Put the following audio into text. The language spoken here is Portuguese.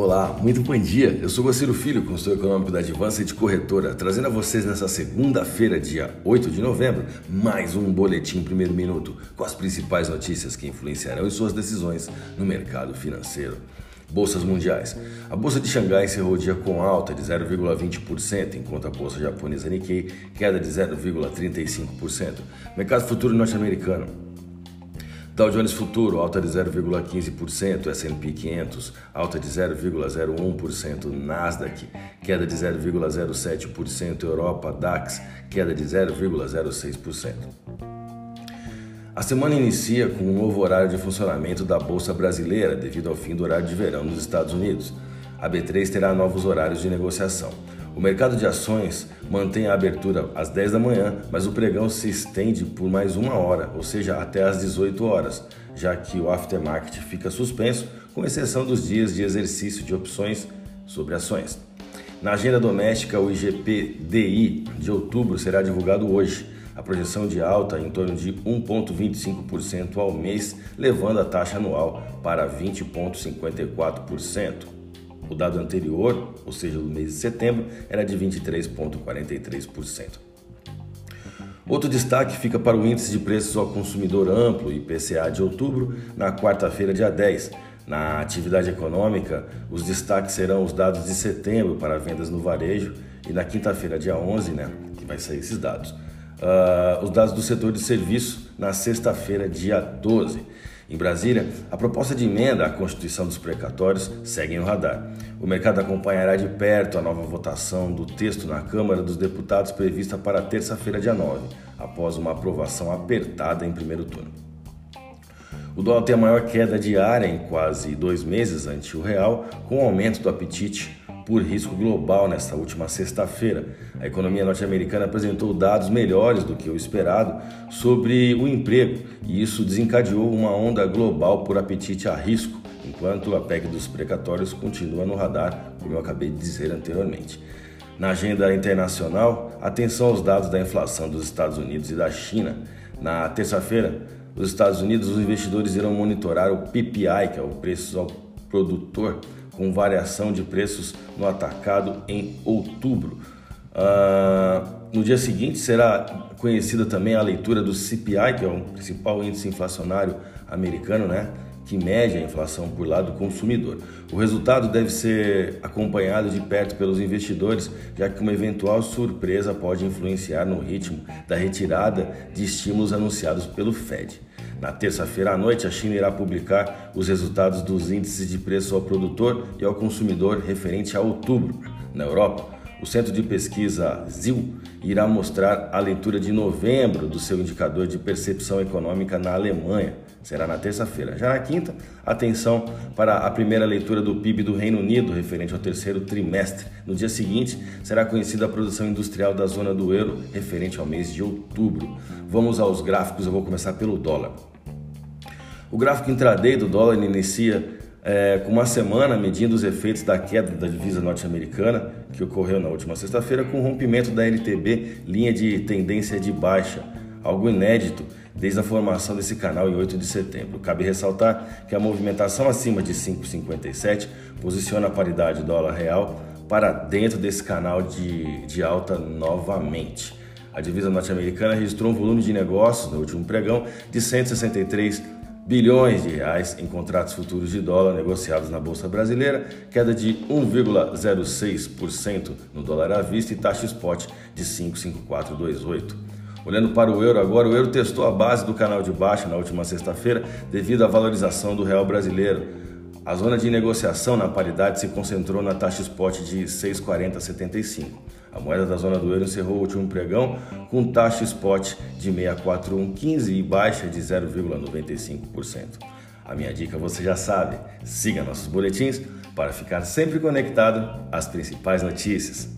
Olá, muito bom dia. Eu sou Gociro Filho, consultor econômico da Advanced Corretora, trazendo a vocês nessa segunda-feira, dia 8 de novembro, mais um boletim primeiro minuto com as principais notícias que influenciarão em suas decisões no mercado financeiro. Bolsas mundiais. A bolsa de Xangai encerrou o dia com alta de 0,20%, enquanto a bolsa japonesa Nikkei queda de 0,35%. Mercado futuro norte-americano. Dow Jones Futuro, alta de 0,15%, S&P 500, alta de 0,01%, Nasdaq, queda de 0,07%, Europa, DAX, queda de 0,06%. A semana inicia com um novo horário de funcionamento da Bolsa Brasileira devido ao fim do horário de verão nos Estados Unidos. A B3 terá novos horários de negociação. O mercado de ações mantém a abertura às 10 da manhã, mas o pregão se estende por mais uma hora, ou seja, até às 18 horas, já que o aftermarket fica suspenso, com exceção dos dias de exercício de opções sobre ações. Na agenda doméstica, o IGP-DI de outubro será divulgado hoje. A projeção de alta é em torno de 1,25% ao mês, levando a taxa anual para 20,54%. O dado anterior, ou seja, do mês de setembro, era de 23,43%. Outro destaque fica para o índice de preços ao consumidor amplo, IPCA de outubro, na quarta-feira, dia 10. Na atividade econômica, os destaques serão os dados de setembro para vendas no varejo e na quinta-feira, dia 11, né, que vai sair esses dados. Uh, os dados do setor de serviço na sexta-feira, dia 12. Em Brasília, a proposta de emenda à Constituição dos Precatórios segue no radar. O mercado acompanhará de perto a nova votação do texto na Câmara dos Deputados prevista para terça-feira, dia 9, após uma aprovação apertada em primeiro turno. O dólar tem a maior queda diária em quase dois meses ante o real, com o aumento do apetite por risco global nesta última sexta-feira. A economia norte-americana apresentou dados melhores do que o esperado sobre o emprego e isso desencadeou uma onda global por apetite a risco, enquanto a PEC dos precatórios continua no radar, como eu acabei de dizer anteriormente. Na agenda internacional, atenção aos dados da inflação dos Estados Unidos e da China. Na terça-feira, os Estados Unidos, os investidores irão monitorar o PPI, que é o preço ao produtor, com variação de preços no atacado em outubro. Uh, no dia seguinte será conhecida também a leitura do CPI, que é o principal índice inflacionário americano, né? que mede a inflação por lado do consumidor. O resultado deve ser acompanhado de perto pelos investidores, já que uma eventual surpresa pode influenciar no ritmo da retirada de estímulos anunciados pelo Fed. Na terça-feira à noite, a China irá publicar os resultados dos índices de preço ao produtor e ao consumidor referente a outubro. Na Europa, o Centro de Pesquisa ZIL irá mostrar a leitura de novembro do seu indicador de percepção econômica na Alemanha. Será na terça-feira. Já na quinta, atenção para a primeira leitura do PIB do Reino Unido referente ao terceiro trimestre. No dia seguinte, será conhecida a produção industrial da zona do euro referente ao mês de outubro. Vamos aos gráficos, eu vou começar pelo dólar. O gráfico intraday do dólar inicia é, com uma semana medindo os efeitos da queda da divisa norte-americana, que ocorreu na última sexta-feira, com o rompimento da LTB, linha de tendência de baixa, algo inédito desde a formação desse canal em 8 de setembro. Cabe ressaltar que a movimentação acima de 5,57 posiciona a paridade dólar-real para dentro desse canal de, de alta novamente. A divisa norte-americana registrou um volume de negócios no último pregão de 163 bilhões de reais em contratos futuros de dólar negociados na Bolsa Brasileira, queda de 1,06% no dólar à vista e taxa spot de 5,5428. Olhando para o euro agora, o euro testou a base do canal de baixa na última sexta-feira devido à valorização do real brasileiro. A zona de negociação na paridade se concentrou na taxa spot de 6,4075. A moeda da zona do euro encerrou o último pregão com taxa spot de 64115 e baixa de 0,95%. A minha dica você já sabe, siga nossos boletins para ficar sempre conectado às principais notícias.